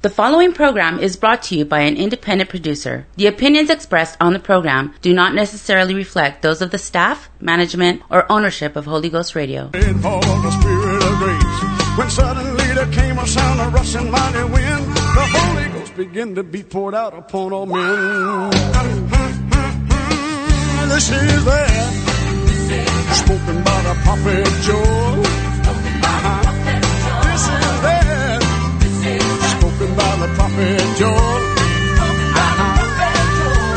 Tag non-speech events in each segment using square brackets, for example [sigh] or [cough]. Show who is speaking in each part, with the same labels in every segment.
Speaker 1: The following program is brought to you by an independent producer. The opinions expressed on the program do not necessarily reflect those of the staff, management, or ownership of Holy Ghost Radio.
Speaker 2: When suddenly there came a sound of rushing mighty wind, the Holy Ghost began to be poured out upon all men. This is that spoken by the prophet Joel. The prophet Joel.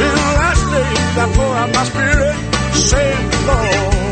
Speaker 2: In the last days I pour out my spirit, saith the Lord.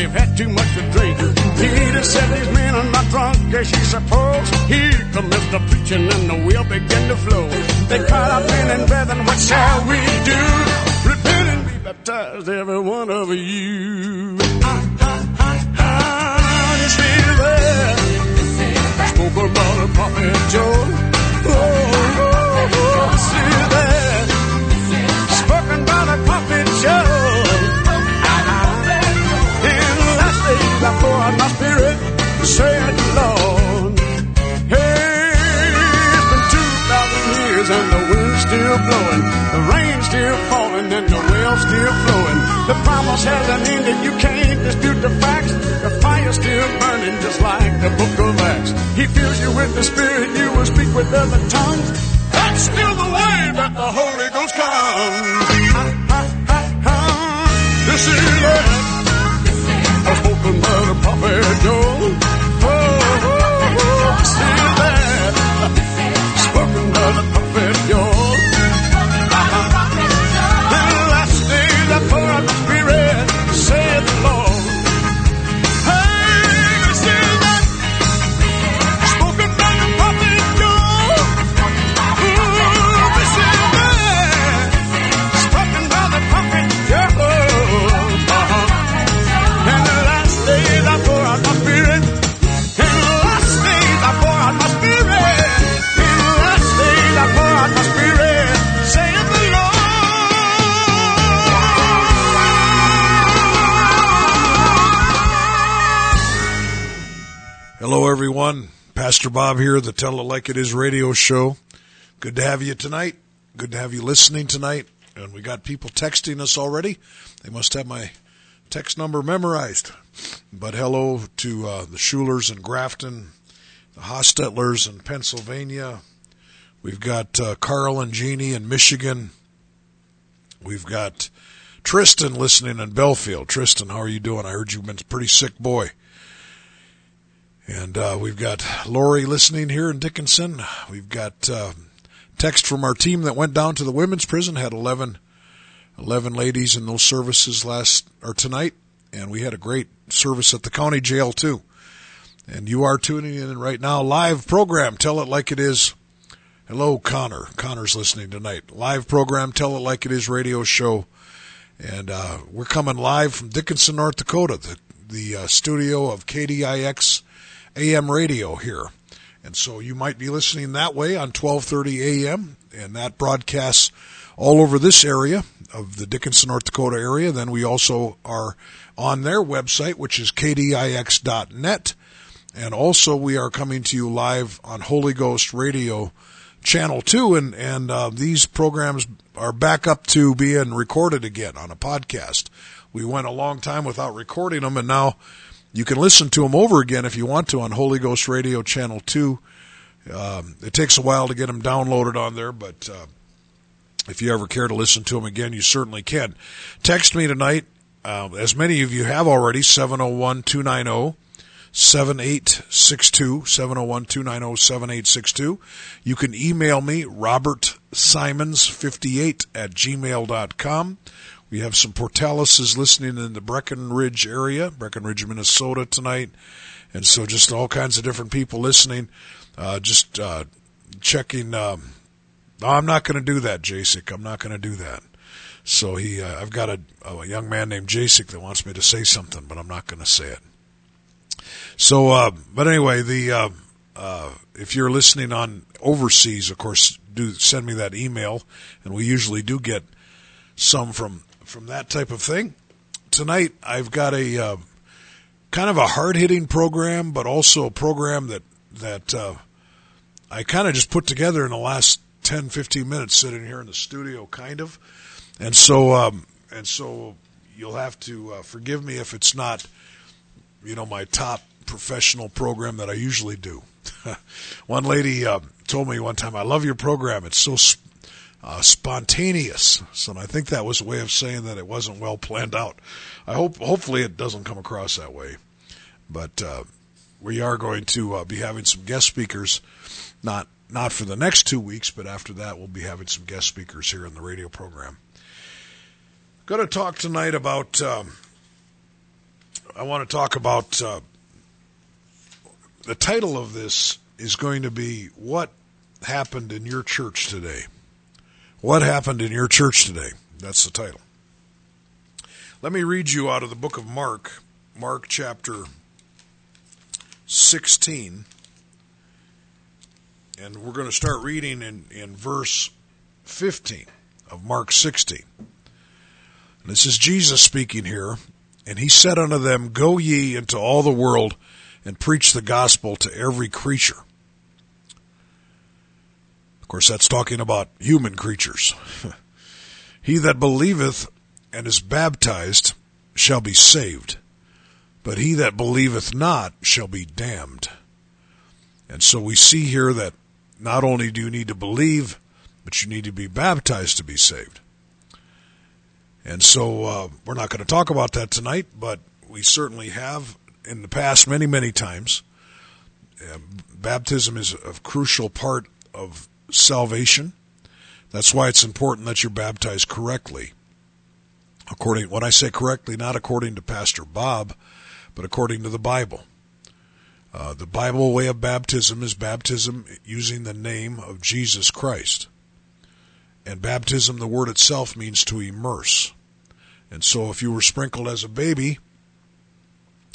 Speaker 2: They've had too much to drink. Peter said these men are not drunk as you suppose. Here commenced the preaching and the wheel began to flow. They cried out, men and brethren, what shall we do? Repent and be baptized, every one of you. Ah, this is that spoke about the prophet Joel. Oh, oh, oh, is that The promise hasn't ended, you can't dispute the facts. The fire's still burning just like the book of Acts. He fills you with the Spirit, you will speak with other tongues. That's still the way that the Holy Ghost comes. Ah, ah, ah, ah. This is it. Spoken by the prophet Joel.
Speaker 3: Pastor Bob here, the Tell It Like It Is radio show. Good to have you tonight. Good to have you listening tonight. And we got people texting us already. They must have my text number memorized. But hello to uh, the Schulers in Grafton, the Hostetlers in Pennsylvania. We've got uh, Carl and Jeannie in Michigan. We've got Tristan listening in Belfield. Tristan, how are you doing? I heard you've been a pretty sick boy. And uh, we've got Lori listening here in Dickinson. We've got uh, text from our team that went down to the women's prison. Had 11, 11 ladies in those services last or tonight, and we had a great service at the county jail too. And you are tuning in right now, live program. Tell it like it is. Hello, Connor. Connor's listening tonight. Live program. Tell it like it is. Radio show, and uh, we're coming live from Dickinson, North Dakota, the the uh, studio of KDIX AM radio here. And so you might be listening that way on 1230 AM and that broadcasts all over this area of the Dickinson, North Dakota area. Then we also are on their website, which is kdix.net. And also we are coming to you live on Holy Ghost Radio Channel 2. And, and uh, these programs are back up to being recorded again on a podcast. We went a long time without recording them and now you can listen to them over again if you want to on Holy Ghost Radio Channel 2. Um, it takes a while to get them downloaded on there, but uh, if you ever care to listen to them again, you certainly can. Text me tonight uh, as many of you have already, 701 290 7862, 701 290 7862. You can email me, robertsimons58 at gmail.com. We have some Portalises listening in the Breckenridge area, Breckenridge, Minnesota tonight. And so just all kinds of different people listening. Uh, just uh, checking. Um, I'm not going to do that, Jasik. I'm not going to do that. So he, uh, I've got a, a young man named Jasik that wants me to say something, but I'm not going to say it. So, uh, but anyway, the uh, uh, if you're listening on overseas, of course, do send me that email, and we usually do get some from from that type of thing. Tonight, I've got a uh, kind of a hard hitting program, but also a program that that uh, I kind of just put together in the last 10, 15 minutes sitting here in the studio, kind of. And so, um, and so you'll have to uh, forgive me if it's not, you know, my top professional program that I usually do. [laughs] one lady uh, told me one time, "I love your program. It's so uh, spontaneous." So I think that was a way of saying that it wasn't well planned out. I hope, hopefully, it doesn't come across that way. But uh, we are going to uh, be having some guest speakers, not not for the next two weeks, but after that, we'll be having some guest speakers here in the radio program. Going to talk tonight about. Um, I want to talk about uh, the title of this is going to be What Happened in Your Church Today? What Happened in Your Church Today? That's the title. Let me read you out of the book of Mark, Mark chapter 16. And we're going to start reading in, in verse 15 of Mark 16. And this is Jesus speaking here. And he said unto them, Go ye into all the world and preach the gospel to every creature. Course, that's talking about human creatures. [laughs] he that believeth and is baptized shall be saved, but he that believeth not shall be damned. And so we see here that not only do you need to believe, but you need to be baptized to be saved. And so uh, we're not going to talk about that tonight, but we certainly have in the past many, many times. Uh, baptism is a crucial part of salvation. That's why it's important that you're baptized correctly. According, when I say correctly, not according to Pastor Bob, but according to the Bible. Uh, the Bible way of baptism is baptism using the name of Jesus Christ. And baptism, the word itself means to immerse. And so if you were sprinkled as a baby,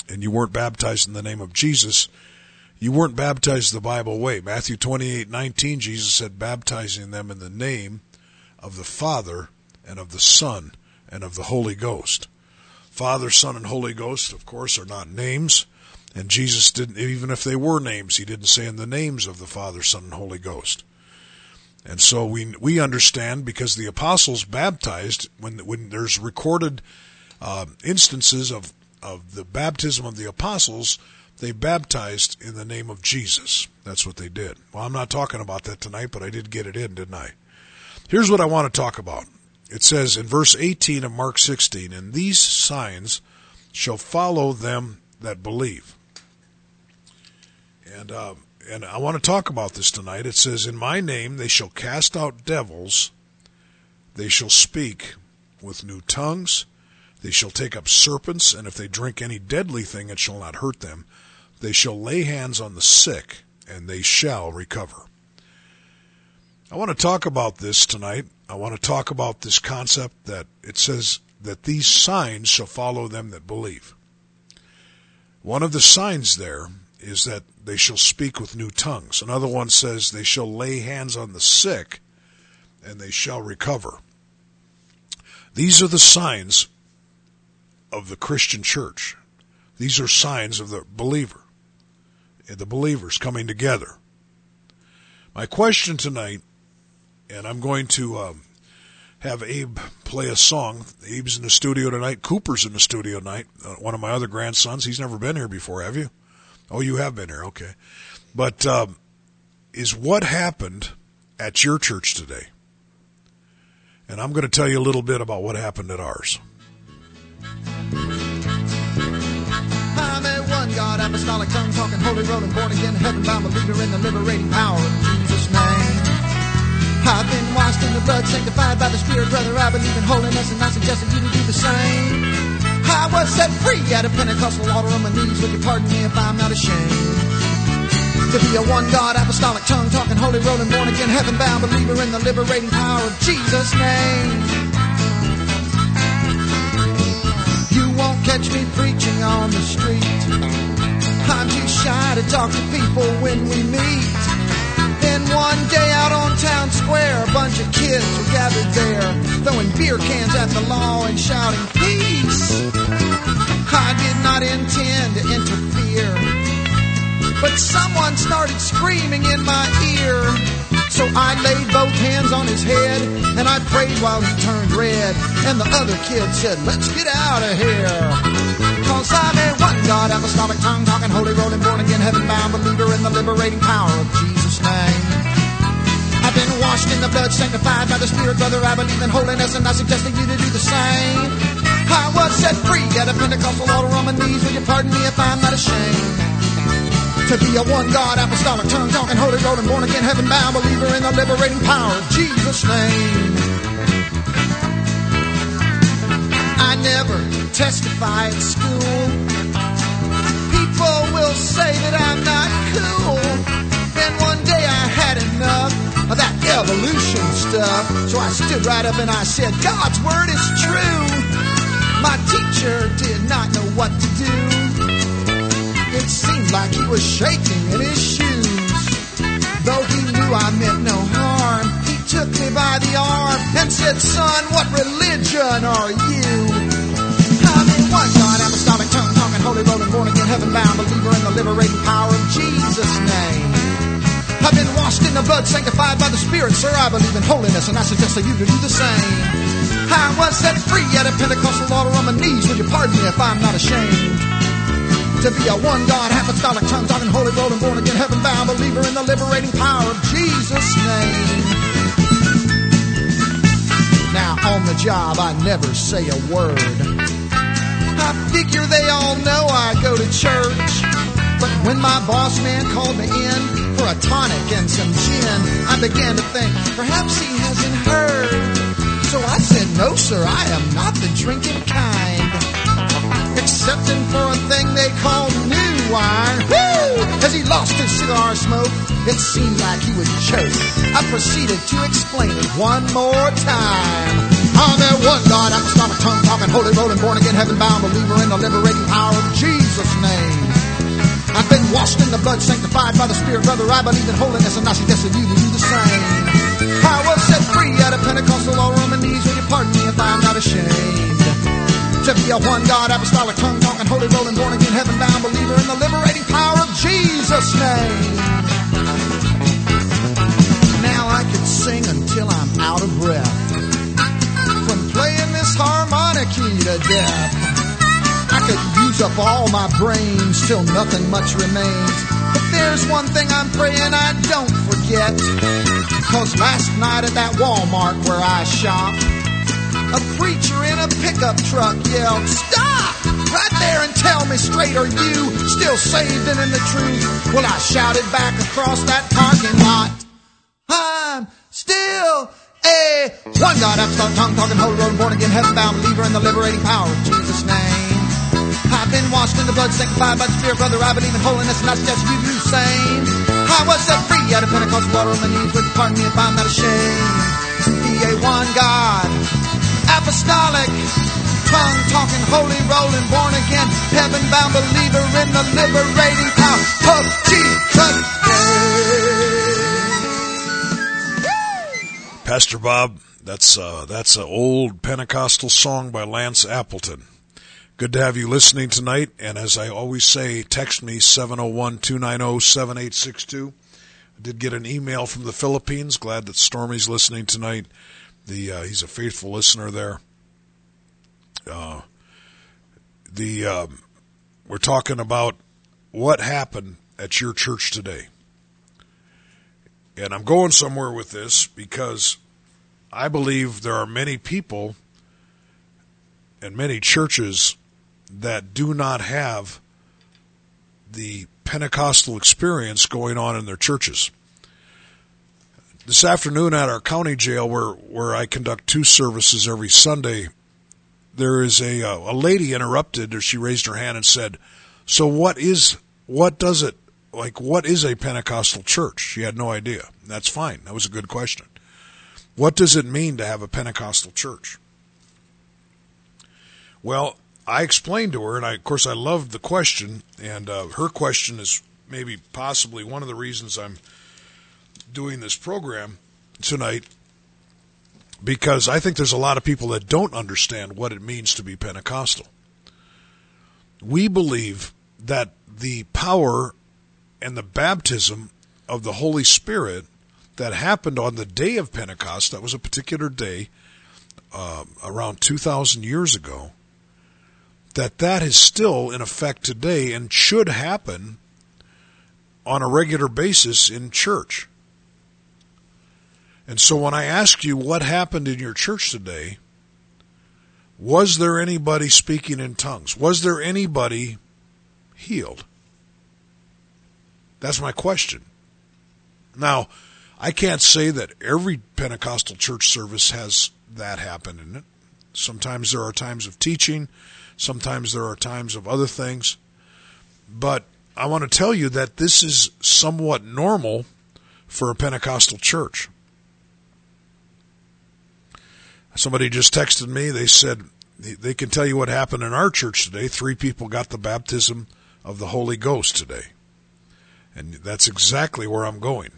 Speaker 3: and you weren't baptized in the name of Jesus, you weren't baptized the Bible way. Matthew 28, 19, Jesus said, baptizing them in the name of the Father and of the Son and of the Holy Ghost. Father, Son, and Holy Ghost, of course, are not names. And Jesus didn't, even if they were names, he didn't say in the names of the Father, Son, and Holy Ghost. And so we we understand because the apostles baptized when when there's recorded uh, instances of of the baptism of the apostles, they baptized in the name of Jesus. That's what they did. Well, I'm not talking about that tonight, but I did get it in, didn't I? Here's what I want to talk about. It says in verse 18 of Mark 16, and these signs shall follow them that believe. And uh, and I want to talk about this tonight. It says, In my name they shall cast out devils, they shall speak with new tongues, they shall take up serpents, and if they drink any deadly thing, it shall not hurt them. They shall lay hands on the sick, and they shall recover. I want to talk about this tonight. I want to talk about this concept that it says that these signs shall follow them that believe. One of the signs there is that they shall speak with new tongues. Another one says they shall lay hands on the sick and they shall recover. These are the signs of the Christian church. These are signs of the believer, the believers coming together. My question tonight, and I'm going to um, have Abe play a song. Abe's in the studio tonight. Cooper's in the studio tonight. Uh, one of my other grandsons. He's never been here before, have you? Oh, you have been here. Okay. But um, is what happened at your church today? And I'm going to tell you a little bit about what happened at ours.
Speaker 4: Apostolic tongue talking, holy rolling, born again, heaven bound believer in the liberating power of Jesus' name. I've been washed in the blood, sanctified by the Spirit, brother. I believe in holiness, and I suggest that you do the same. I was set free at a Pentecostal altar on my knees. Would you pardon me if I'm not ashamed? To be a one God apostolic tongue talking, holy rolling, born again, heaven bound believer in the liberating power of Jesus' name. You won't catch me preaching on the street. I'm too shy to talk to people when we meet. Then one day out on town square, a bunch of kids were gathered there, throwing beer cans at the law and shouting, Peace! I did not intend to interfere, but someone started screaming in my ear. So I laid both hands on his head and I prayed while he turned red. And the other kid said, Let's get out of here. A one God apostolic tongue talking, holy rolling, born again, heaven bound believer in the liberating power of Jesus' name. I've been washed in the blood, sanctified by the Spirit, brother. I believe in holiness, and I suggest that you to do the same. I was set free at a Pentecostal altar on my knees. Will you pardon me if I'm not ashamed? To be a one God apostolic tongue talking, holy rolling, born again, heaven bound believer in the liberating power of Jesus' name. I never testify at school. People will say that I'm not cool. And one day I had enough of that evolution stuff. So I stood right up and I said, God's word is true. My teacher did not know what to do. It seemed like he was shaking in his shoes. Though he knew I meant no me by the arm and said, son, what religion are you? I mean, one God, apostolic, tongue talking, holy rolling, born again, heaven bound, believer in the liberating power of Jesus' name. I've been washed in the blood, sanctified by the Spirit, sir. I believe in holiness, and I suggest that you do the same. I was set free at a Pentecostal altar on my knees. Would you pardon me if I'm not ashamed? to be a one God, apostolic, tongue talking, holy, rolling, born again, heaven bound believer in the liberating power of Jesus' name. On the job, I never say a word. I figure they all know I go to church. But when my boss man called me in for a tonic and some gin, I began to think perhaps he hasn't heard. So I said, No, sir, I am not the drinking kind. Excepting for a thing they call new wine. Woo! As he lost his cigar smoke, it seemed like he would choke. I proceeded to explain it one more time. I'm that one God, apostolic tongue talking, holy rolling, born again, heaven bound, believer in the liberating power of Jesus' name. I've been washed in the blood, sanctified by the Spirit, brother. I believe in holiness, and I suggest that you do the same. I was set free at a Pentecostal all on my knees. Will you pardon me if I'm not ashamed? To be a one God, apostolic tongue talking, holy rolling, born again, heaven bound, believer in the liberating power of Jesus' name. Now I could sing until I'm out of breath death. I could use up all my brains till nothing much remains. But there's one thing I'm praying I don't forget. Cause last night at that Walmart where I shop, a preacher in a pickup truck yelled, Stop! Right there and tell me straight, are you still saved and in the truth? Well, I shouted back across that parking lot. I'm still a one God, apostolic tongue talking, holy road, born again, heaven bound, believer in the liberating power of Jesus' name. I've been washed in the blood, sanctified by the Spirit, brother. I believe in holiness, and I suggest you do same. I was set free out of Pentecost water on my knees. Would pardon me if I'm not ashamed? Be a one God, apostolic, tongue talking, holy rolling, born again, heaven bound believer in the liberating power of Jesus' name.
Speaker 3: Pastor Bob, that's uh, that's an old Pentecostal song by Lance Appleton. Good to have you listening tonight. And as I always say, text me 701-290-7862. I did get an email from the Philippines. Glad that Stormy's listening tonight. The uh, he's a faithful listener there. Uh, the um, we're talking about what happened at your church today. And I'm going somewhere with this because I believe there are many people and many churches that do not have the Pentecostal experience going on in their churches. This afternoon at our county jail, where where I conduct two services every Sunday, there is a uh, a lady interrupted, or she raised her hand and said, "So what is what does it like? What is a Pentecostal church?" She had no idea. That's fine. That was a good question. What does it mean to have a Pentecostal church? Well, I explained to her, and I, of course, I loved the question, and uh, her question is maybe possibly one of the reasons I'm doing this program tonight because I think there's a lot of people that don't understand what it means to be Pentecostal. We believe that the power and the baptism of the Holy Spirit that happened on the day of Pentecost, that was a particular day uh, around 2,000 years ago, that that is still in effect today and should happen on a regular basis in church. And so when I ask you what happened in your church today, was there anybody speaking in tongues? Was there anybody healed? That's my question. Now, I can't say that every Pentecostal church service has that happen in it. Sometimes there are times of teaching, sometimes there are times of other things. But I want to tell you that this is somewhat normal for a Pentecostal church. Somebody just texted me. They said they can tell you what happened in our church today. Three people got the baptism of the Holy Ghost today. And that's exactly where I'm going,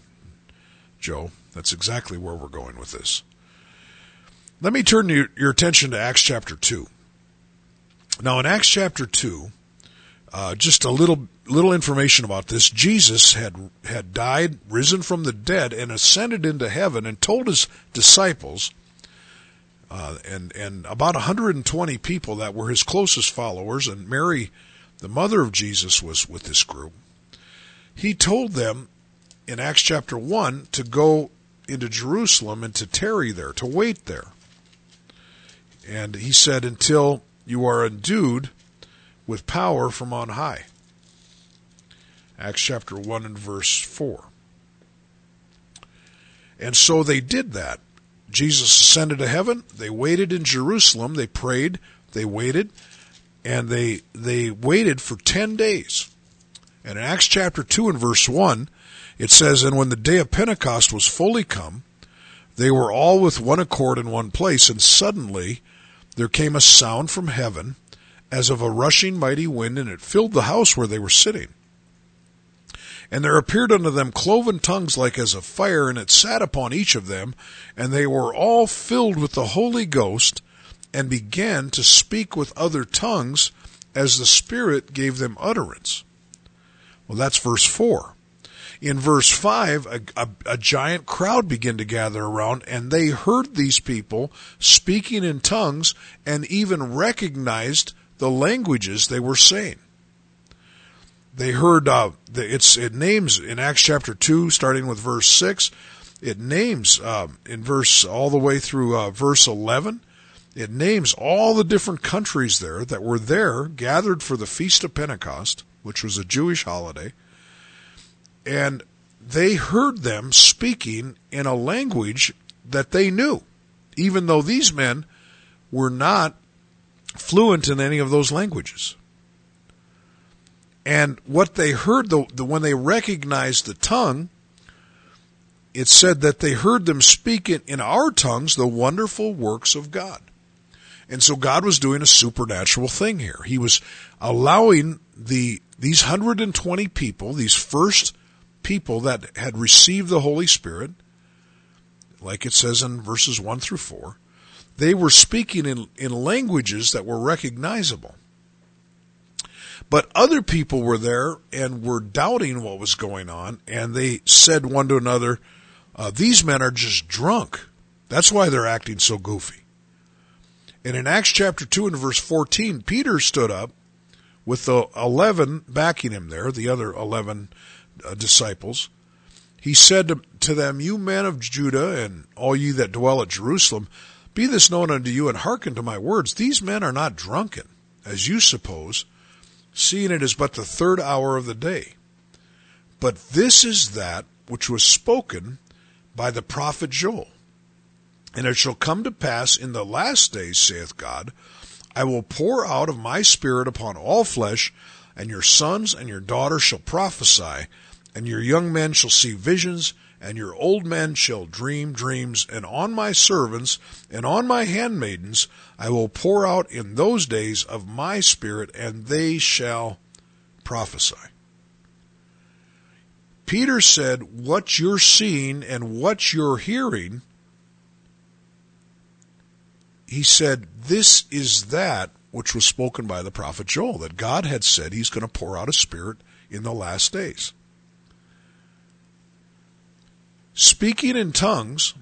Speaker 3: Joe. That's exactly where we're going with this. Let me turn your, your attention to Acts chapter 2. Now, in Acts chapter 2, uh, just a little little information about this. Jesus had had died, risen from the dead, and ascended into heaven, and told his disciples uh, and and about 120 people that were his closest followers, and Mary, the mother of Jesus, was with this group. He told them in Acts chapter one to go into Jerusalem and to tarry there, to wait there. And he said, until you are endued with power from on high. Acts chapter 1 and verse 4. And so they did that. Jesus ascended to heaven. They waited in Jerusalem. They prayed. They waited. And they, they waited for 10 days. And in Acts chapter 2 and verse 1, it says, And when the day of Pentecost was fully come, they were all with one accord in one place, and suddenly there came a sound from heaven as of a rushing mighty wind, and it filled the house where they were sitting. And there appeared unto them cloven tongues like as of fire, and it sat upon each of them, and they were all filled with the Holy Ghost, and began to speak with other tongues as the Spirit gave them utterance. Well, that's verse 4. In verse 5, a, a, a, giant crowd began to gather around, and they heard these people speaking in tongues and even recognized the languages they were saying they heard uh, it's it names in Acts chapter two, starting with verse six. It names uh, in verse all the way through uh, verse eleven. It names all the different countries there that were there gathered for the feast of Pentecost, which was a Jewish holiday, and they heard them speaking in a language that they knew, even though these men were not fluent in any of those languages. And what they heard, the, the, when they recognized the tongue, it said that they heard them speak in, in our tongues the wonderful works of God. And so God was doing a supernatural thing here. He was allowing the these 120 people, these first people that had received the Holy Spirit, like it says in verses 1 through 4, they were speaking in, in languages that were recognizable. But other people were there and were doubting what was going on, and they said one to another, uh, These men are just drunk. That's why they're acting so goofy. And in Acts chapter 2 and verse 14, Peter stood up with the 11 backing him there, the other 11 uh, disciples. He said to, to them, You men of Judah and all ye that dwell at Jerusalem, be this known unto you and hearken to my words. These men are not drunken, as you suppose seeing it is but the third hour of the day. But this is that which was spoken by the prophet Joel. And it shall come to pass in the last days, saith God, I will pour out of my spirit upon all flesh, and your sons and your daughters shall prophesy, and your young men shall see visions, and your old men shall dream dreams, and on my servants and on my handmaidens I will pour out in those days of my spirit, and they shall prophesy. Peter said, What you're seeing and what you're hearing, he said, This is that which was spoken by the prophet Joel, that God had said he's going to pour out a spirit in the last days. Speaking in tongues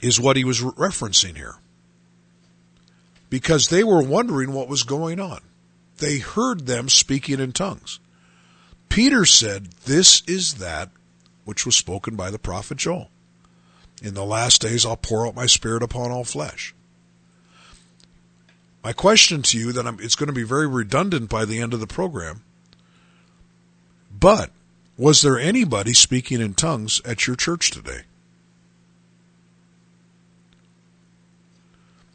Speaker 3: is what he was referencing here. Because they were wondering what was going on. They heard them speaking in tongues. Peter said, This is that which was spoken by the prophet Joel. In the last days I'll pour out my spirit upon all flesh. My question to you that I'm, it's going to be very redundant by the end of the program. But was there anybody speaking in tongues at your church today?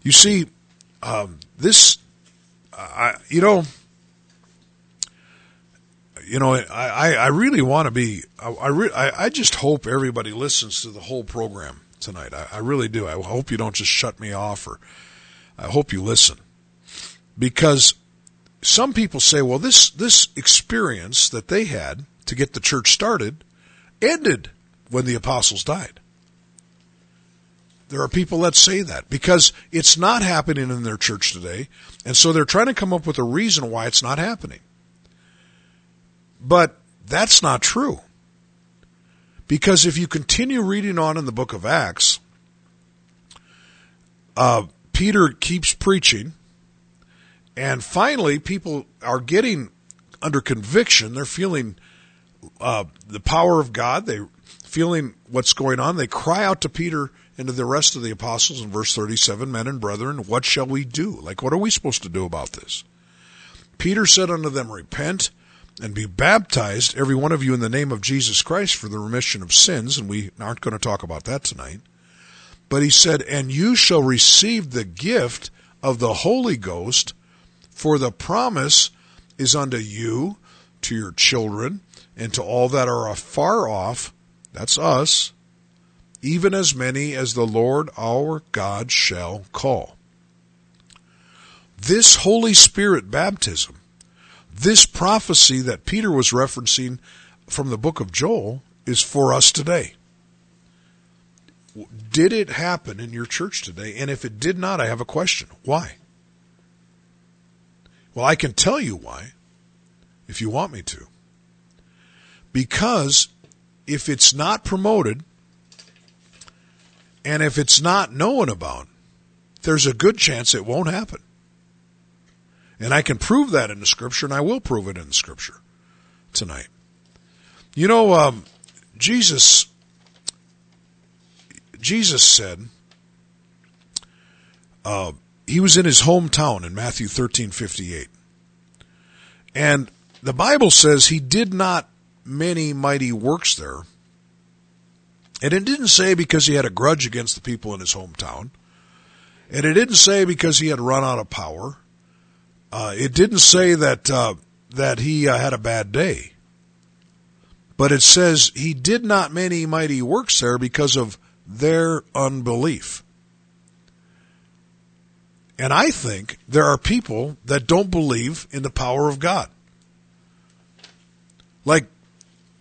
Speaker 3: You see, um, this, uh, you know, you know, I, I really want to be, I, I, re, I, I just hope everybody listens to the whole program tonight. I, I really do. I hope you don't just shut me off or I hope you listen. Because some people say, well, this, this experience that they had to get the church started ended when the apostles died. There are people that say that because it's not happening in their church today. And so they're trying to come up with a reason why it's not happening. But that's not true. Because if you continue reading on in the book of Acts, uh, Peter keeps preaching, and finally people are getting under conviction. They're feeling uh, the power of God. They're feeling what's going on. They cry out to Peter and to the rest of the apostles in verse 37, men and brethren, what shall we do? Like, what are we supposed to do about this? Peter said unto them, repent and be baptized, every one of you, in the name of Jesus Christ for the remission of sins. And we aren't going to talk about that tonight. But he said, and you shall receive the gift of the Holy Ghost, for the promise is unto you, to your children, and to all that are afar off, that's us, even as many as the Lord our God shall call. This Holy Spirit baptism this prophecy that Peter was referencing from the book of Joel is for us today. Did it happen in your church today? And if it did not, I have a question. Why? Well, I can tell you why if you want me to. Because if it's not promoted and if it's not known about, there's a good chance it won't happen. And I can prove that in the scripture, and I will prove it in the scripture tonight. You know, um, Jesus, Jesus said, uh, he was in his hometown in Matthew thirteen fifty eight, and the Bible says he did not many mighty works there. And it didn't say because he had a grudge against the people in his hometown. And it didn't say because he had run out of power. Uh, it didn't say that uh, that he uh, had a bad day, but it says he did not many mighty works there because of their unbelief. And I think there are people that don't believe in the power of God. Like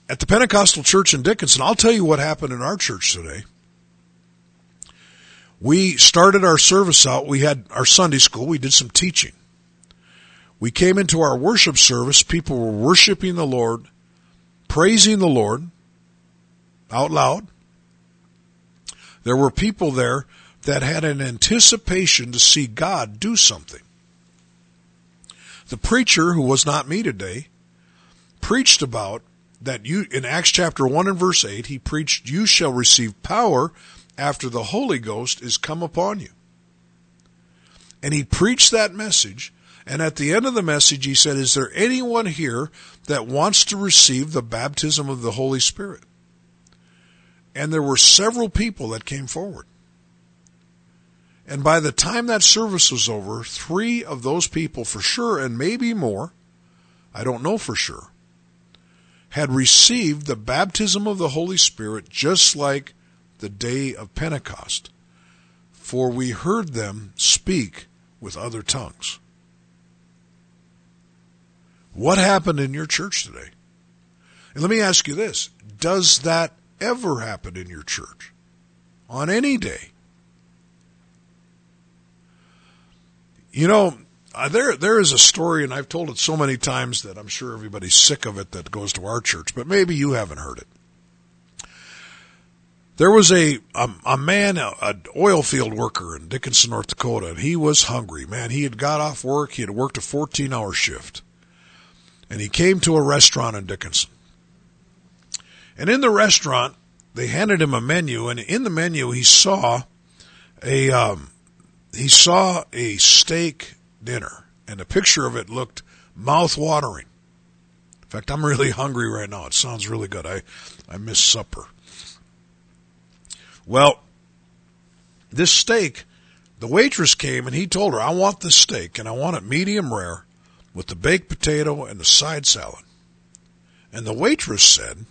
Speaker 3: at the Pentecostal church in Dickinson, I'll tell you what happened in our church today. We started our service out, we had our Sunday school, we did some teaching. We came into our worship service, people were worshiping the Lord, praising the Lord out loud. There were people there that had an anticipation to see God do something. The preacher, who was not me today, preached about that you, in Acts chapter 1 and verse 8, he preached, You shall receive power after the Holy Ghost is come upon you. And he preached that message And at the end of the message, he said, Is there anyone here that wants to receive the baptism of the Holy Spirit? And there were several people that came forward. And by the time that service was over, three of those people for sure, and maybe more, I don't know for sure, had received the baptism of the Holy Spirit just like the day of Pentecost. For we heard them speak with other tongues. What happened in your church today? And let me ask you this Does that ever happen in your church? On any day? You know, uh, there there is a story, and I've told it so many times that I'm sure everybody's sick of it that goes to our church, but maybe you haven't heard it. There was a a, a man, an oil field worker in Dickinson, North Dakota, and he was hungry. Man, he had got off work. He had worked a 14 hour shift, and he came to a restaurant in Dickinson. And in the restaurant, they handed him a menu, and in the menu he saw a um, he saw a steak dinner, and the picture of it looked mouth-watering. In fact, I'm really [laughs] hungry right now. It sounds really good. I I miss supper. Well, this steak, the waitress came and he told her, "I want this steak, and I want it medium rare, with the baked potato and the side salad." And the waitress said,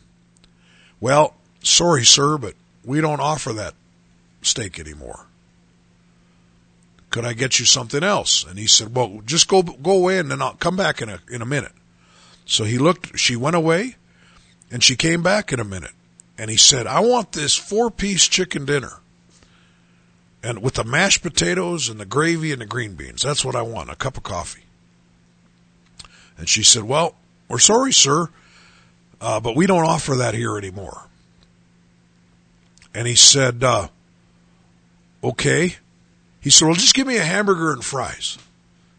Speaker 3: "Well, sorry, sir, but we don't offer that steak anymore." Could I get you something else? And he said, well, just go, go away and then I'll come back in a, in a minute. So he looked, she went away and she came back in a minute and he said, I want this four piece chicken dinner and with the mashed potatoes and the gravy and the green beans. That's what I want, a cup of coffee. And she said, well, we're sorry, sir, uh, but we don't offer that here anymore. And he said, uh, okay. He said, well, just give me a hamburger and fries.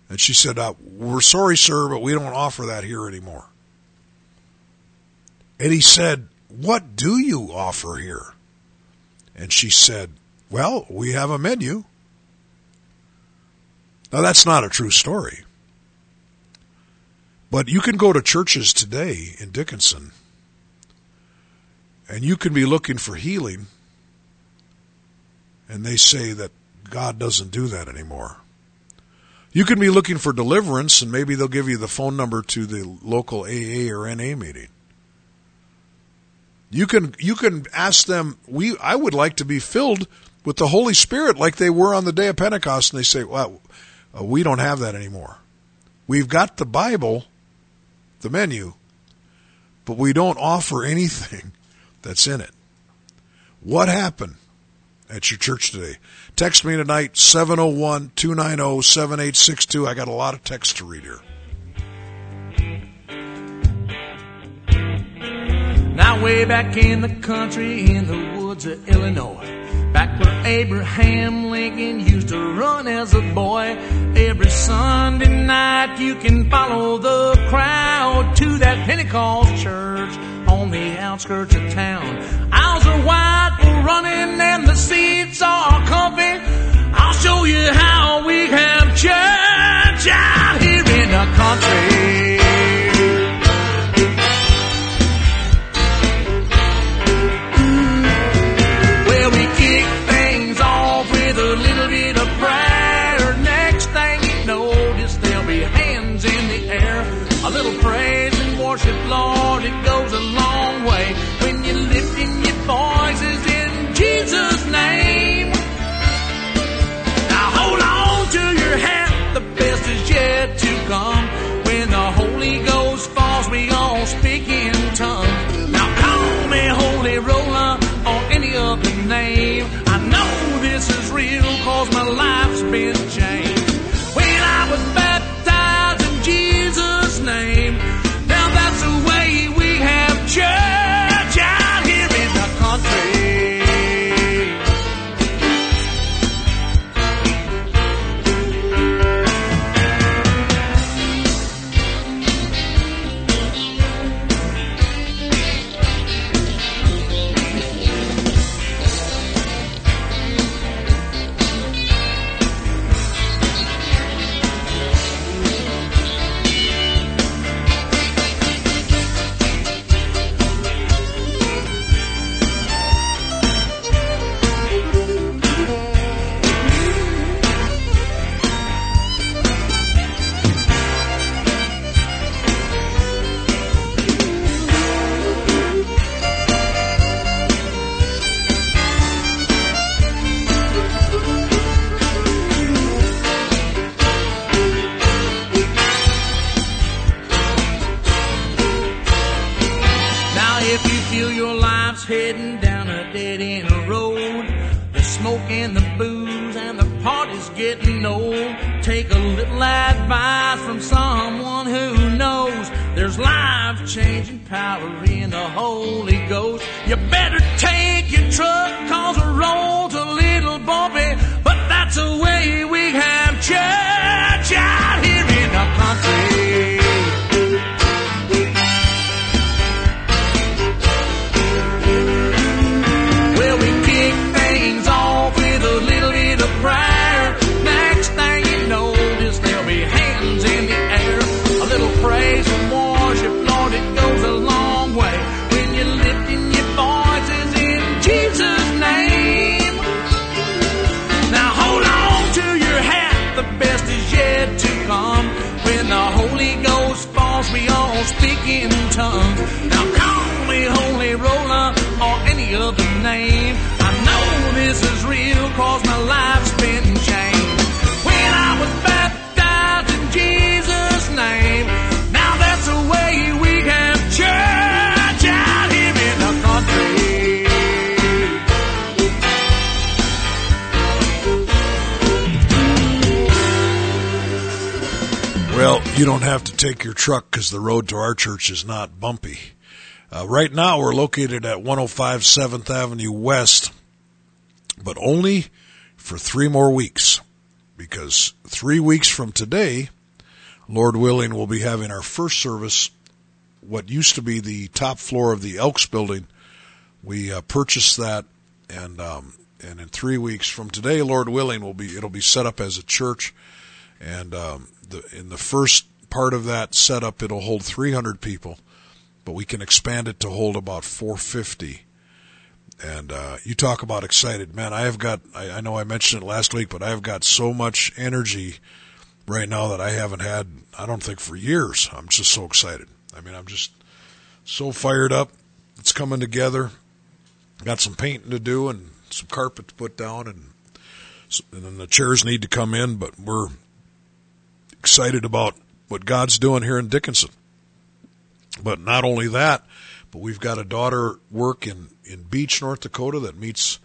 Speaker 3: And she said, uh, we're sorry, sir, but we don't offer that here anymore. And he said, what do you offer here? And she said, well, we have a menu. Now that's not a true story. But you can go to churches today in Dickinson and you can be looking for healing and they say that God doesn't do that anymore. You can be looking for deliverance, and maybe they'll give you the phone number to the local AA or NA meeting. You can you can ask them. We I would like to be filled with the Holy Spirit like they were on the day of Pentecost, and they say, "Well, uh, we don't have that anymore. We've got the Bible, the menu, but we don't offer anything [laughs] that's in it." What happened at your church today? Text me tonight, 701-290-7862. I got a lot of text to read here.
Speaker 5: Now way back in the country in the woods of Illinois, back where Abraham Lincoln used to run as a boy, every Sunday night you can follow the crowd to that Pentecost church on the outskirts of town. Aisles are wide for running and the seats are comfy. I'll show you how we have church out here in the country. We kick things off with a little bit of prayer. Next thing you there'll be hands in the air. A little praise and worship, Lord, it goes a long way when you're lifting your voices cause my life's been changed. When I was baptized in Jesus' name, now that's the way we have church
Speaker 3: your truck because the road to our church is not bumpy. Uh, right now, we're located at 105 7th Avenue West, but only for three more weeks. Because three weeks from today, Lord willing, we'll be having our first service. What used to be the top floor of the Elks building, we uh, purchased that, and um, and in three weeks from today, Lord willing, will be it'll be set up as a church, and um, the, in the first part of that setup, it'll hold 300 people, but we can expand it to hold about 450. And uh, you talk about excited, man. I have got. I, I know I mentioned it last week, but I have got so much energy right now that I haven't had. I don't think for years. I'm just so excited. I mean, I'm just so fired up. It's coming together. Got some painting to do and some carpet to put down, and and then the chairs need to come in. But we're excited about what God's doing here in Dickinson. But not only that, but we've got a daughter work in, in Beach, North Dakota that meets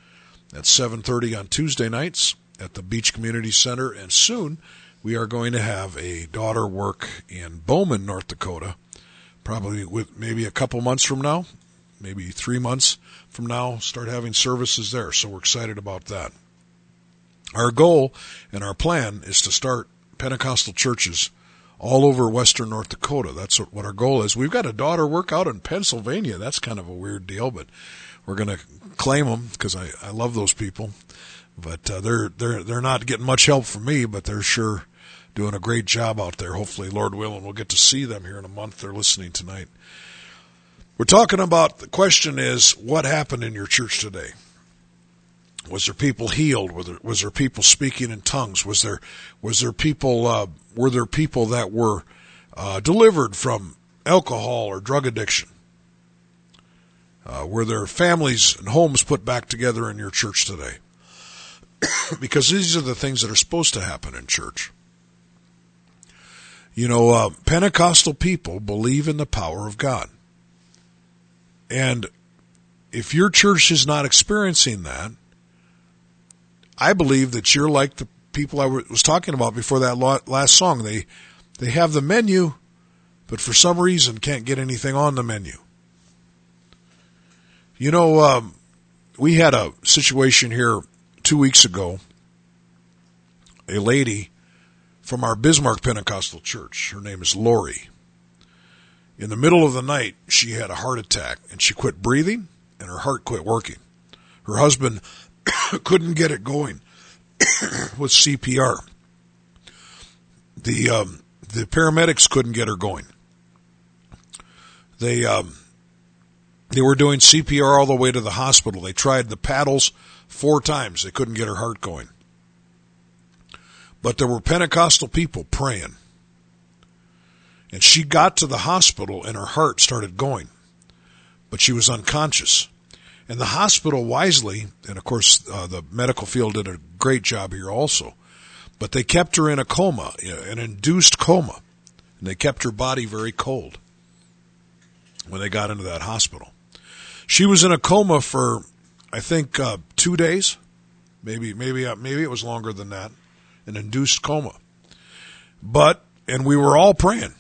Speaker 3: at 7:30 on Tuesday nights at the Beach Community Center and soon we are going to have a daughter work in Bowman, North Dakota, probably with maybe a couple months from now, maybe 3 months from now start having services there. So we're excited about that. Our goal and our plan is to start Pentecostal churches all over western North Dakota. That's what, our goal is. We've got a daughter work out in Pennsylvania. That's kind of a weird deal, but we're going to claim them because I, I love those people. But uh, they're they're they're not getting much help from me, but they're sure doing a great job out there. Hopefully, Lord willing, we'll get to see them here in a month. They're listening tonight. We're talking about the question is what happened in your church today. Was there people healed? Was there, was there people speaking in tongues? Was there was there people uh, were there people that were uh, delivered from alcohol or drug addiction? Uh, were there families and homes put back together in your church today? [coughs] because these are the things that are supposed to happen in church. You know, uh, Pentecostal people believe in the power of God. And if your church is not experiencing that, I believe that you're like the people I was talking about before that last song. They they have the menu, but for some reason can't get anything on the menu. You know, um, we had a situation here two weeks ago. A lady from our Bismarck Pentecostal Church. Her name is Lori. In the middle of the night, she had a heart attack and she quit breathing and her heart quit working. Her husband [coughs] couldn't get it going [coughs] with CPR. The um, the paramedics couldn't get her going. They um, they were doing CPR all the way to the hospital. They tried the paddles four times. They couldn't get her heart going. But there were Pentecostal people praying. And she got to the hospital and her heart started going. But she was unconscious. And the hospital wisely, and of course uh, the medical field did a great job here also, but they kept her in a coma, an induced coma, and they kept her body very cold when they got into that hospital. She was in a coma for, I think, uh, two days. Maybe, maybe, uh, maybe it was longer than that. An induced coma. But, and we were all praying.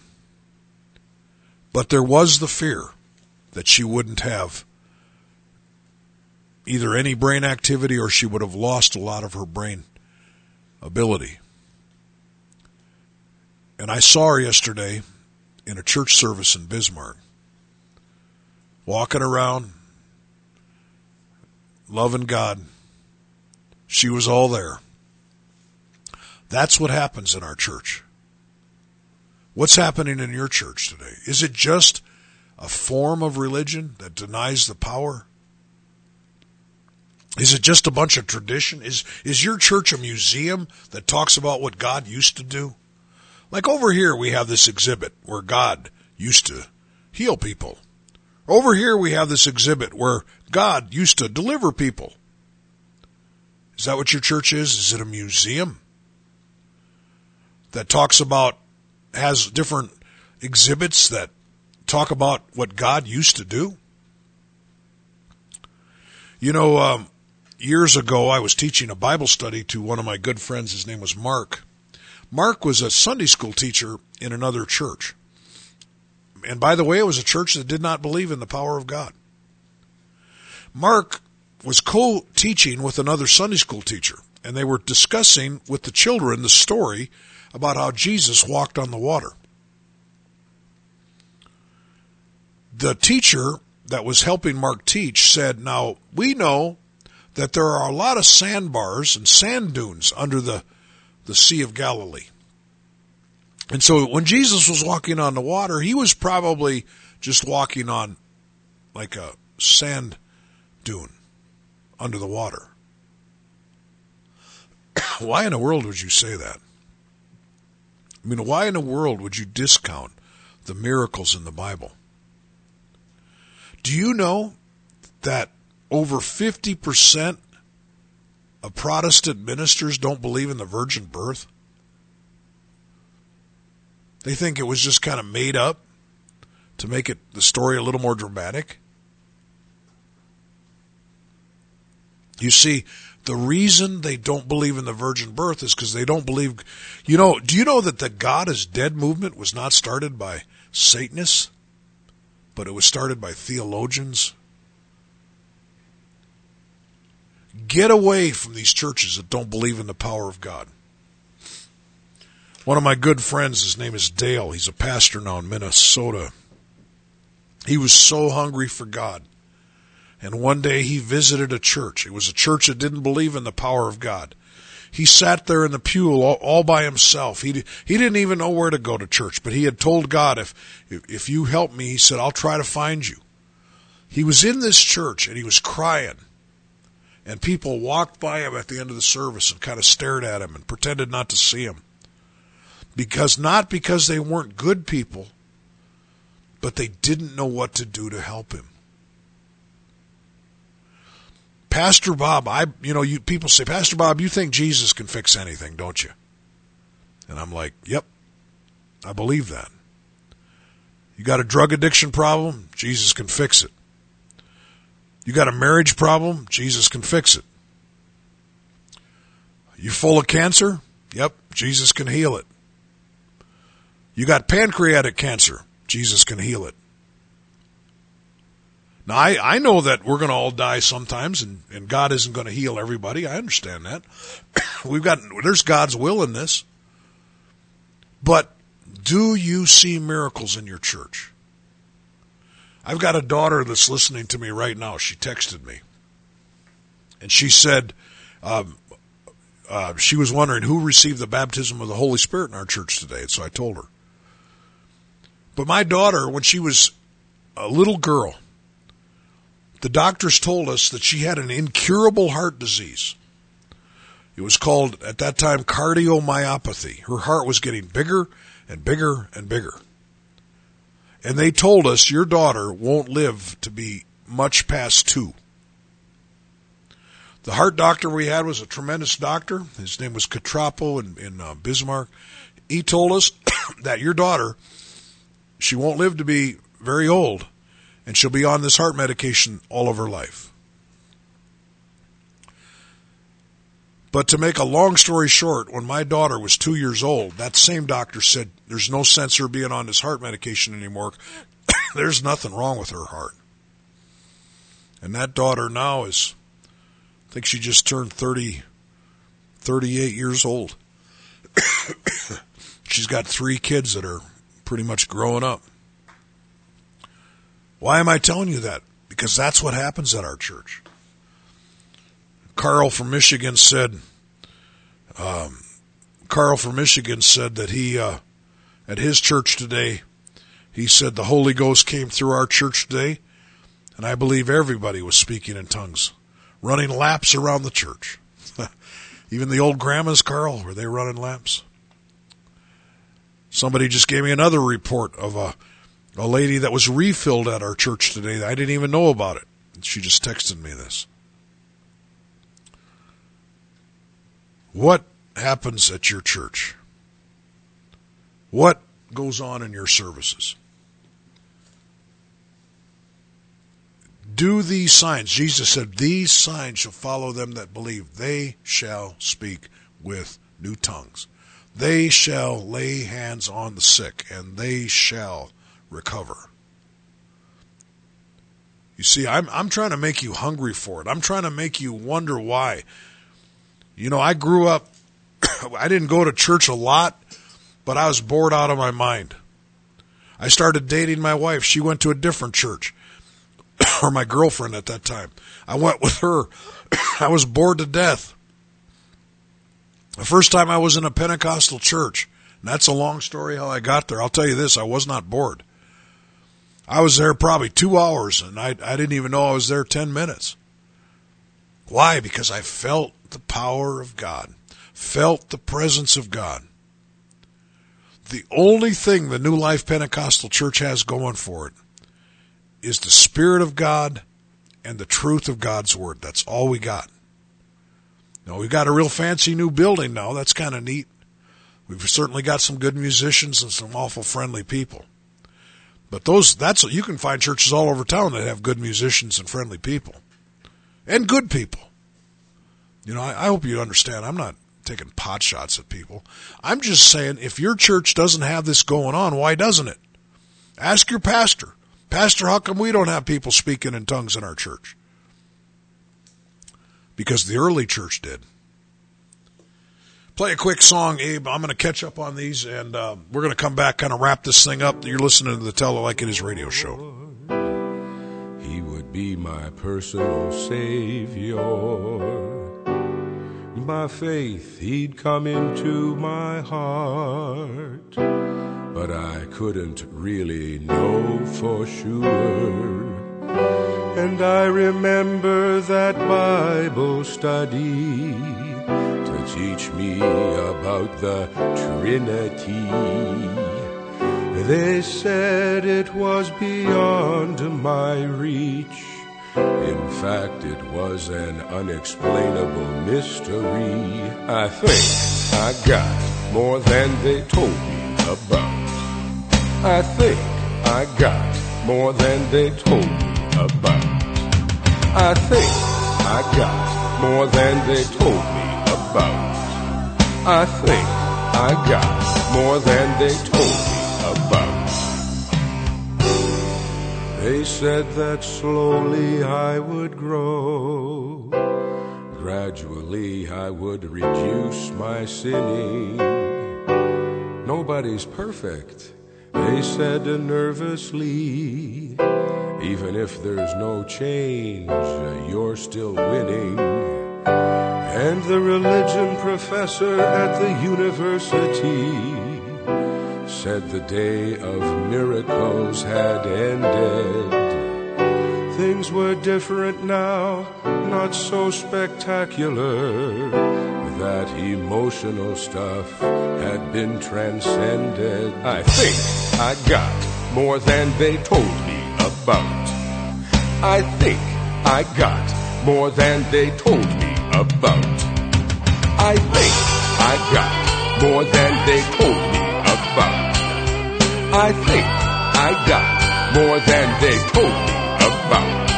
Speaker 3: But there was the fear that she wouldn't have either any brain activity or she would have lost a lot of her brain ability. And I saw her yesterday in a church service in Bismarck, walking around, loving God. She was all there. That's what happens in our church. What's happening in your church today? Is it just a form of religion that denies the power? Is it just a bunch of tradition? Is is your church a museum that talks about what God used to do? Like over here we have this exhibit where God used to heal people. Over here we have this exhibit where God used to deliver people. Is that what your church is? Is it a museum that talks about has different exhibits that talk about what God used to do? You know, um, years ago, I was teaching a Bible study to one of my good friends. His name was Mark. Mark was a Sunday school teacher in another church. And by the way, it was a church that did not believe in the power of God. Mark was co teaching with another Sunday school teacher, and they were discussing with the children the story about how Jesus walked on the water. The teacher that was helping Mark teach said, Now, we know that there are a lot of sandbars and sand dunes under the, the Sea of Galilee. And so when Jesus was walking on the water, he was probably just walking on like a sand dune under the water. [coughs] why in the world would you say that? I mean, why in the world would you discount the miracles in the Bible? Do you know that over 50% of Protestant ministers don't believe in the virgin birth? They think it was just kind of made up to make it the story a little more dramatic. You see, the reason they don't believe in the virgin birth is because they don't believe. You know, do you know that the God is dead movement was not started by Satanists, but it was started by theologians Get away from these churches that don't believe in the power of God. One of my good friends, his name is Dale. He's a pastor now in Minnesota. He was so hungry for God. And one day he visited a church. It was a church that didn't believe in the power of God. He sat there in the pew all, all by himself. He he didn't even know where to go to church, but he had told God, if if you help me, he said, I'll try to find you. He was in this church and he was crying and people walked by him at the end of the service and kind of stared at him and pretended not to see him. Because not because they weren't good people, but they didn't know what to do to help him. Pastor Bob, I you know, you people say, Pastor Bob, you think Jesus can fix anything, don't you? And I'm like, Yep. I believe that. You got a drug addiction problem, Jesus can fix it. You got a marriage problem? Jesus can fix it. You full of cancer? Yep, Jesus can heal it. You got pancreatic cancer? Jesus can heal it. Now, I, I know that we're going to all die sometimes and, and God isn't going to heal everybody. I understand that. [coughs] We've got, there's God's will in this. But do you see miracles in your church? I've got a daughter that's listening to me right now. She texted me. And she said, um, uh, she was wondering who received the baptism of the Holy Spirit in our church today. So I told her. But my daughter, when she was a little girl, the doctors told us that she had an incurable heart disease. It was called, at that time, cardiomyopathy. Her heart was getting bigger and bigger and bigger. And they told us your daughter won't live to be much past two. The heart doctor we had was a tremendous doctor. His name was Catrapo in, in uh, Bismarck. He told us [coughs] that your daughter, she won't live to be very old, and she'll be on this heart medication all of her life. But to make a long story short, when my daughter was two years old, that same doctor said there's no sense her being on this heart medication anymore. [coughs] there's nothing wrong with her heart. And that daughter now is, I think she just turned 30, 38 years old. [coughs] She's got three kids that are pretty much growing up. Why am I telling you that? Because that's what happens at our church. Carl from Michigan said, um, Carl from Michigan said that he, uh, at his church today, he said the Holy Ghost came through our church today, and I believe everybody was speaking in tongues, running laps around the church. [laughs] Even the old grandmas, Carl, were they running laps? Somebody just gave me another report of a, a lady that was refilled at our church today. I didn't even know about it. She just texted me this. What happens at your church? What goes on in your services? Do these signs. Jesus said, These signs shall follow them that believe. They shall speak with new tongues. They shall lay hands on the sick, and they shall recover. You see, I'm, I'm trying to make you hungry for it. I'm trying to make you wonder why. You know, I grew up, [coughs] I didn't go to church a lot, but I was bored out of my mind. I started dating my wife. She went to a different church, [coughs] or my girlfriend at that time. I went with her. [coughs] I was bored to death. The first time I was in a Pentecostal church, and that's a long story how I got there. I'll tell you this, I was not bored. I was there probably two hours, and I, I didn't even know I was there 10 minutes. Why? Because I felt the power of God, felt the presence of God. The only thing the New Life Pentecostal Church has going for it is the Spirit of God and the truth of God's Word. That's all we got. Now, we've got a real fancy new building now. That's kind of neat. We've certainly got some good musicians and some awful friendly people. But those, that's, you can find churches all over town that have good musicians and friendly people. And good people. You know, I, I hope you understand. I'm not taking pot shots at people. I'm just saying if your church doesn't have this going on, why doesn't it? Ask your pastor. Pastor, how come we don't have people speaking in tongues in our church? Because the early church did. Play a quick song, Abe. I'm going to catch up on these, and uh, we're going to come back, kind of wrap this thing up. You're listening to the Tell It Like It Is radio show.
Speaker 6: Be my personal savior. By faith, he'd come into my heart. But I couldn't really know for sure. And I remember that Bible study to teach me about the Trinity. They said it was beyond my reach. In fact, it was an unexplainable mystery. I think I got more than they told me about. I think I got more than they told me about. I think I got more than they told me about. I think I got more than they told me They said that slowly I would grow. Gradually I would reduce my sinning. Nobody's perfect, they said nervously. Even if there's no change, you're still winning. And the religion professor at the university said the day of miracles had ended. Things were different now, not so spectacular. That emotional stuff had been transcended. I think I got more than they told me about. I think I got more than they told me about. I think I got more than they told me about. I think I got more than they told me about.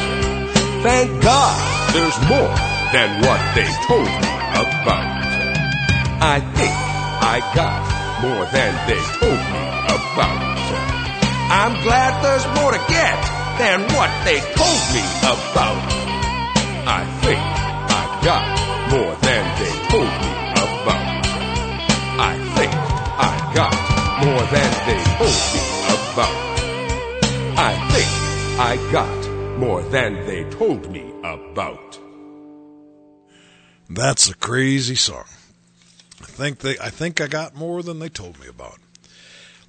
Speaker 6: thank God there's more than what they told me about. I think I got more than they told me about. I'm glad there's more to get than what they told me about. I think I got more than they told me about. I think I got more than they told me about. I think I got more than they told me about.
Speaker 3: That's a crazy song. I think they I think I got more than they told me about.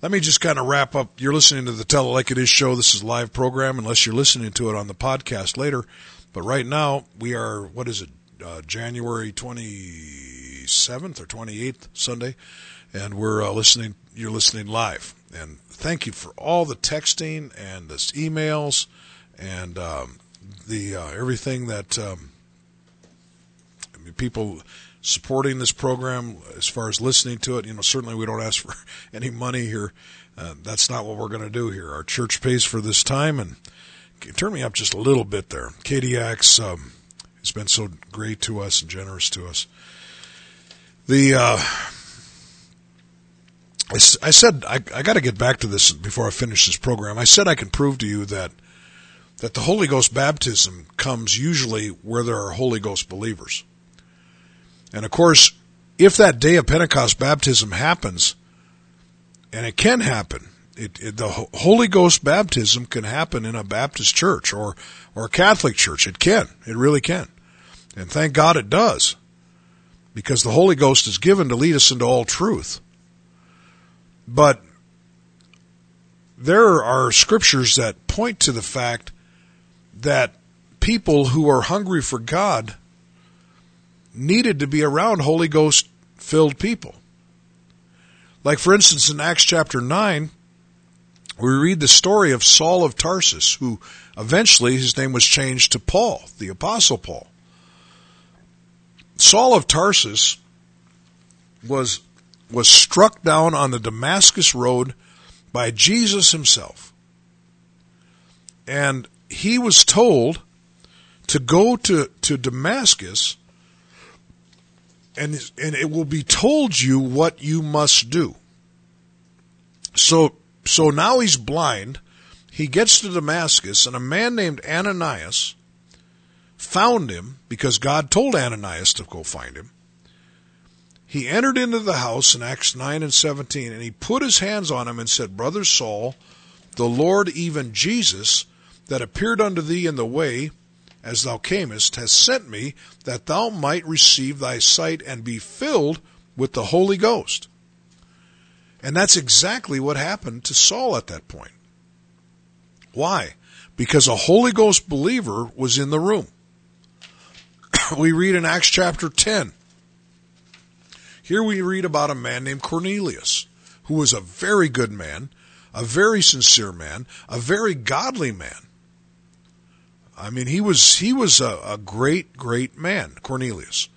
Speaker 3: Let me just kind of wrap up. You're listening to the Tell It Like It Is show. This is a live program unless you're listening to it on the podcast later. But right now we are what is it? Uh, January 27th or 28th Sunday and we're uh, listening you're listening live. And thank you for all the texting and the emails and um, the uh, everything that um, I mean, people supporting this program as far as listening to it. You know, certainly we don't ask for [laughs] any money here. Uh, that's not what we're going to do here. Our church pays for this time, and turn me up just a little bit there. KDIX um, has been so great to us and generous to us. The uh, I, said I, I got to get back to this before I finish this program. I said I can prove to you that that the Holy Ghost baptism comes usually where there are Holy Ghost believers. And of course, if that day of Pentecost baptism happens, and it can happen, it, it, the Holy Ghost baptism can happen in a Baptist church or or a Catholic church. It can. It really can. And thank God it does. Because the Holy Ghost is given to lead us into all truth. But there are scriptures that point to the fact that people who are hungry for God needed to be around Holy Ghost filled people. Like, for instance, in Acts chapter 9, we read the story of Saul of Tarsus, who eventually his name was changed to Paul, the Apostle Paul. Saul of Tarsus was, was struck down on the Damascus road by Jesus himself. And he was told to go to, to Damascus and, and it will be told you what you must do. So, so now he's blind. He gets to Damascus and a man named Ananias found him because God told Ananias to go find him. He entered into the house in Acts 9 and 17 and he put his hands on him and said, Brother Saul, the Lord, even Jesus, that appeared unto thee in the way as thou camest, has sent me that thou might receive thy sight and be filled with the Holy Ghost. And that's exactly what happened to Saul at that point. Why? Because a Holy Ghost believer was in the room. [coughs] we read in Acts chapter 10. Here we read about a man named Cornelius, who was a very good man, a very sincere man, a very godly man. I mean, he was he was a, a great great man, Cornelius.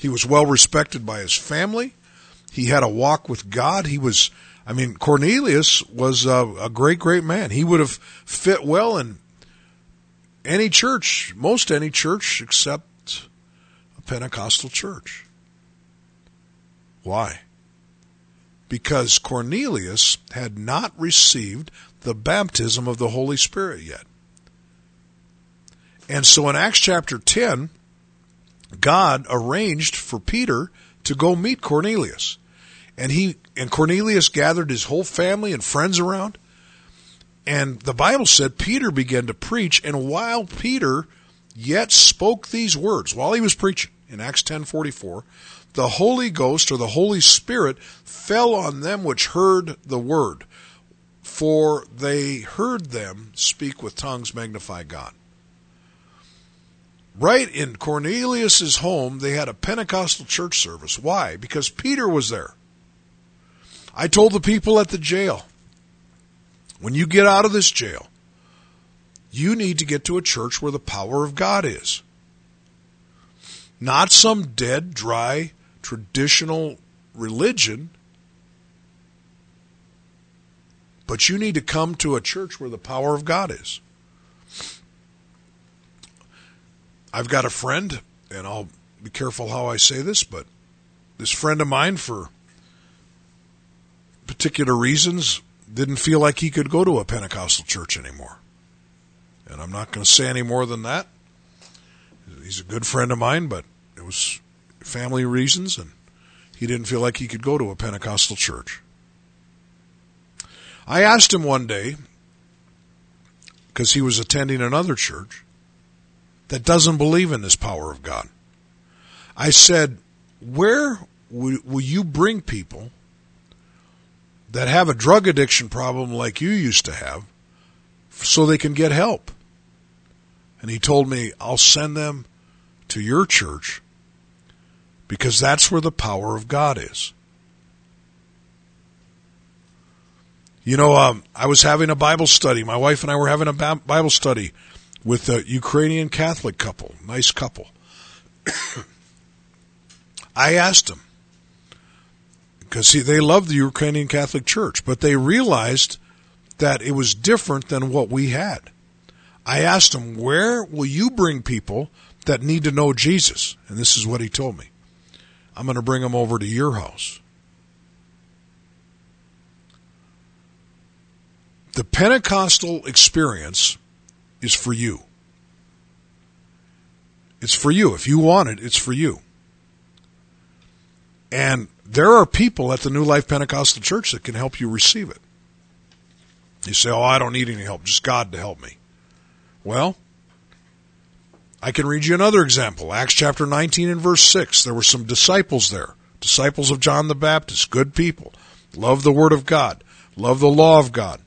Speaker 3: He was well respected by his family. He had a walk with God. He was, I mean, Cornelius was a, a great great man. He would have fit well in any church, most any church except a Pentecostal church. Why? Because Cornelius had not received the baptism of the Holy Spirit yet. And so in Acts chapter 10, God arranged for Peter to go meet Cornelius. And he and Cornelius gathered his whole family and friends around. And the Bible said Peter began to preach and while Peter yet spoke these words while he was preaching in Acts 10:44, the Holy Ghost or the Holy Spirit fell on them which heard the word, for they heard them speak with tongues magnify God. Right in Cornelius's home, they had a Pentecostal church service. Why? Because Peter was there. I told the people at the jail, when you get out of this jail, you need to get to a church where the power of God is. Not some dead, dry, traditional religion, but you need to come to a church where the power of God is. I've got a friend, and I'll be careful how I say this, but this friend of mine, for particular reasons, didn't feel like he could go to a Pentecostal church anymore. And I'm not going to say any more than that. He's a good friend of mine, but it was family reasons, and he didn't feel like he could go to a Pentecostal church. I asked him one day, because he was attending another church that doesn't believe in this power of God. I said, Where will, will you bring people that have a drug addiction problem like you used to have so they can get help? And he told me, I'll send them to your church because that's where the power of God is. You know, um, I was having a Bible study. My wife and I were having a Bible study with a Ukrainian Catholic couple, nice couple. [coughs] I asked them because they love the Ukrainian Catholic Church, but they realized that it was different than what we had. I asked him, Where will you bring people that need to know Jesus? And this is what he told me I'm going to bring them over to your house. The Pentecostal experience is for you. It's for you. If you want it, it's for you. And there are people at the New Life Pentecostal Church that can help you receive it. You say, Oh, I don't need any help, just God to help me. Well, I can read you another example. Acts chapter 19 and verse 6. There were some disciples there, disciples of John the Baptist, good people, love the Word of God, love the law of God.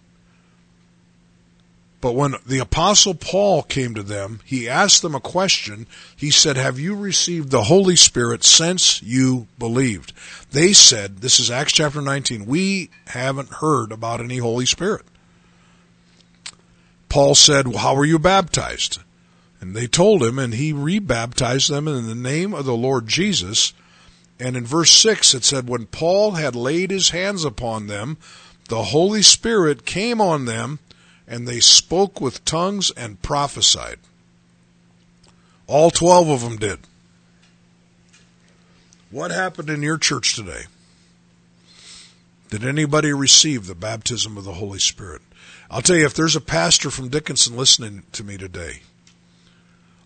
Speaker 3: But when the apostle Paul came to them, he asked them a question. He said, have you received the Holy Spirit since you believed? They said, this is Acts chapter 19, we haven't heard about any Holy Spirit. Paul said, well, how were you baptized? And they told him, and he rebaptized them in the name of the Lord Jesus. And in verse 6 it said, When Paul had laid his hands upon them, the Holy Spirit came on them, and they spoke with tongues and prophesied. All 12 of them did. What happened in your church today? Did anybody receive the baptism of the Holy Spirit? I'll tell you, if there's a pastor from Dickinson listening to me today,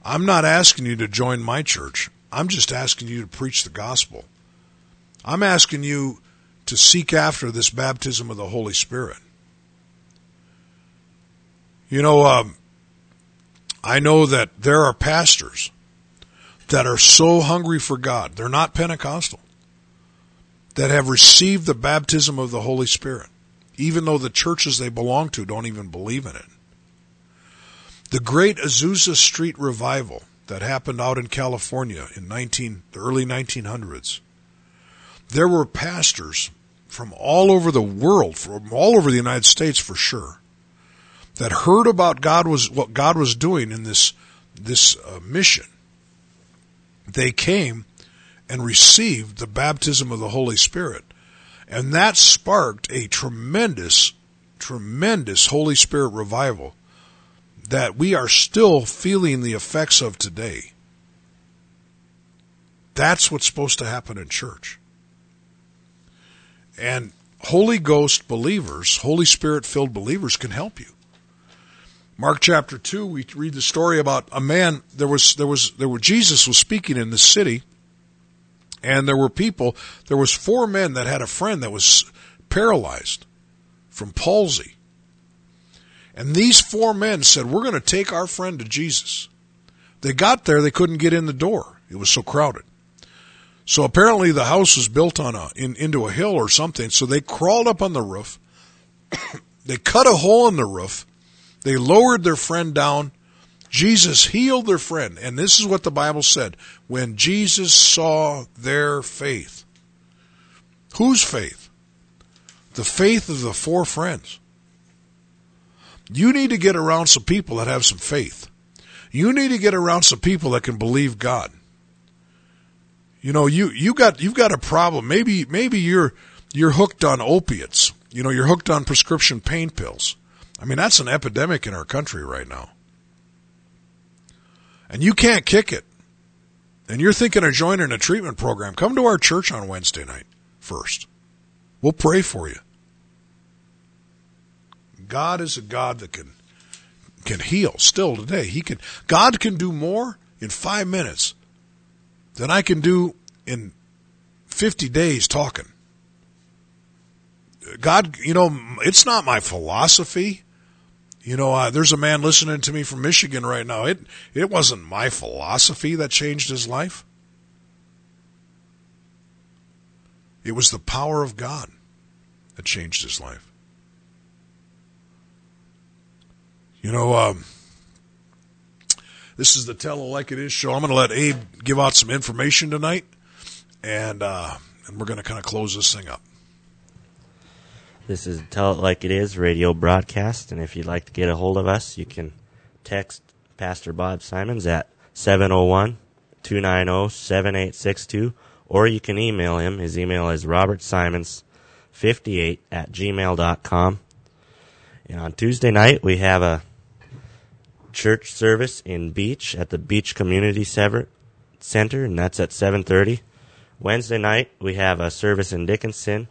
Speaker 3: I'm not asking you to join my church. I'm just asking you to preach the gospel. I'm asking you to seek after this baptism of the Holy Spirit. You know, um, I know that there are pastors that are so hungry for God. They're not Pentecostal. That have received the baptism of the Holy Spirit, even though the churches they belong to don't even believe in it. The great Azusa Street revival that happened out in California in 19, the early 1900s. There were pastors from all over the world, from all over the United States for sure, that heard about God was what God was doing in this this uh, mission. They came and received the baptism of the Holy Spirit, and that sparked a tremendous, tremendous Holy Spirit revival that we are still feeling the effects of today. That's what's supposed to happen in church. And Holy Ghost believers, Holy Spirit filled believers can help you. Mark chapter 2, we read the story about a man, there was, there was, there were, Jesus was speaking in the city, and there were people, there was four men that had a friend that was paralyzed from palsy. And these four men said, we're going to take our friend to Jesus. They got there, they couldn't get in the door. It was so crowded. So apparently the house was built on a, in, into a hill or something. So they crawled up on the roof. [coughs] they cut a hole in the roof they lowered their friend down. Jesus healed their friend. And this is what the Bible said. When Jesus saw their faith. Whose faith? The faith of the four friends. You need to get around some people that have some faith. You need to get around some people that can believe God. You know, you, you got, you've got a problem. Maybe, maybe you're, you're hooked on opiates. You know, you're hooked on prescription pain pills. I mean, that's an epidemic in our country right now. and you can't kick it, and you're thinking of joining a treatment program, come to our church on Wednesday night first. We'll pray for you. God is a God that can can heal still today. He can God can do more in 5 minutes than I can do in 50 days talking. God, you know, it's not my philosophy. You know, uh, there's a man listening to me from Michigan right now. It it wasn't my philosophy that changed his life. It was the power of God that changed his life. You know, um, this is the Tell It Like It Is show. I'm going to let Abe give out some information tonight, and uh, and we're going to kind of close this thing up.
Speaker 7: This is Tell It Like It Is radio broadcast, and if you'd like to get a hold of us, you can text Pastor Bob Simons at 701 290 7862, or you can email him. His email is robertsimons58 at gmail.com. And on Tuesday night, we have a church service in Beach at the Beach Community Sever- Center, and that's at 7:30. Wednesday night, we have a service in Dickinson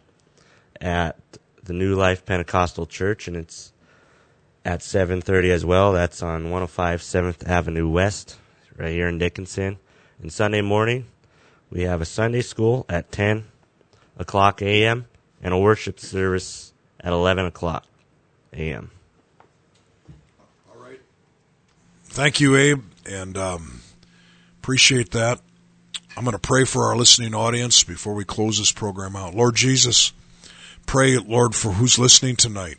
Speaker 7: at the New Life Pentecostal Church, and it's at 7:30 as well. That's on 105 7th Avenue West, right here in Dickinson. And Sunday morning, we have a Sunday school at 10 o'clock a.m. and a worship service at 11 o'clock a.m.
Speaker 3: Thank you, Abe, and um, appreciate that. I'm going to pray for our listening audience before we close this program out. Lord Jesus, pray, Lord, for who's listening tonight.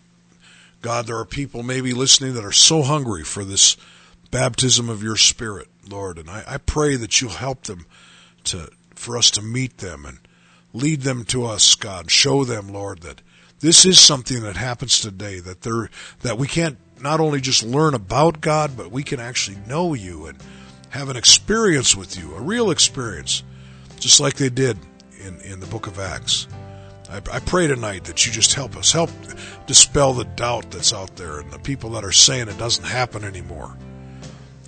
Speaker 3: God, there are people maybe listening that are so hungry for this baptism of your Spirit, Lord, and I, I pray that you'll help them to for us to meet them and lead them to us, God. Show them, Lord, that this is something that happens today. That there that we can't not only just learn about God, but we can actually know you and have an experience with you, a real experience, just like they did in, in the book of Acts. I, I pray tonight that you just help us, help dispel the doubt that's out there and the people that are saying it doesn't happen anymore.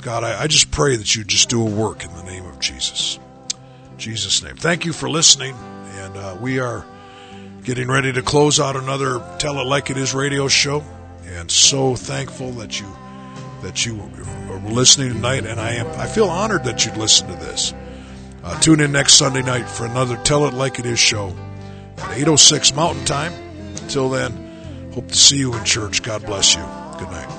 Speaker 3: God, I, I just pray that you just do a work in the name of Jesus. Jesus' name. Thank you for listening, and uh, we are getting ready to close out another Tell It Like It Is radio show, and so thankful that you that you are listening tonight, and I am I feel honored that you'd listen to this. Uh, tune in next Sunday night for another Tell It Like It Is show at 8:06 Mountain Time. Until then, hope to see you in church. God bless you. Good night.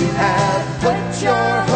Speaker 4: You have. Put your